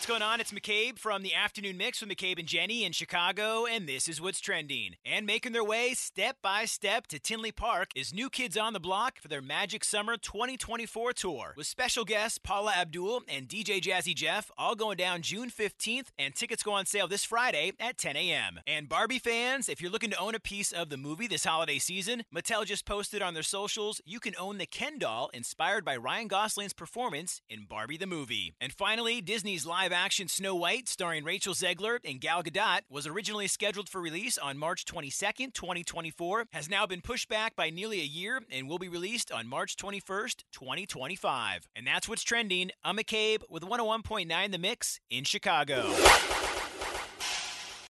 What's going on? It's McCabe from the Afternoon Mix with McCabe and Jenny in Chicago, and this is what's trending. And making their way step by step to Tinley Park is New Kids on the Block for their Magic Summer 2024 tour, with special guests Paula Abdul and DJ Jazzy Jeff all going down June 15th, and tickets go on sale this Friday at 10 a.m. And Barbie fans, if you're looking to own a piece of the movie this holiday season, Mattel just posted on their socials you can own the Ken doll inspired by Ryan Gosling's performance in Barbie the movie. And finally, Disney's live action Snow White, starring Rachel Zegler and Gal Gadot, was originally scheduled for release on March 22nd, 2024, has now been pushed back by nearly a year and will be released on March 21st, 2025. And that's what's trending. I'm McCabe with 101.9 The Mix in Chicago.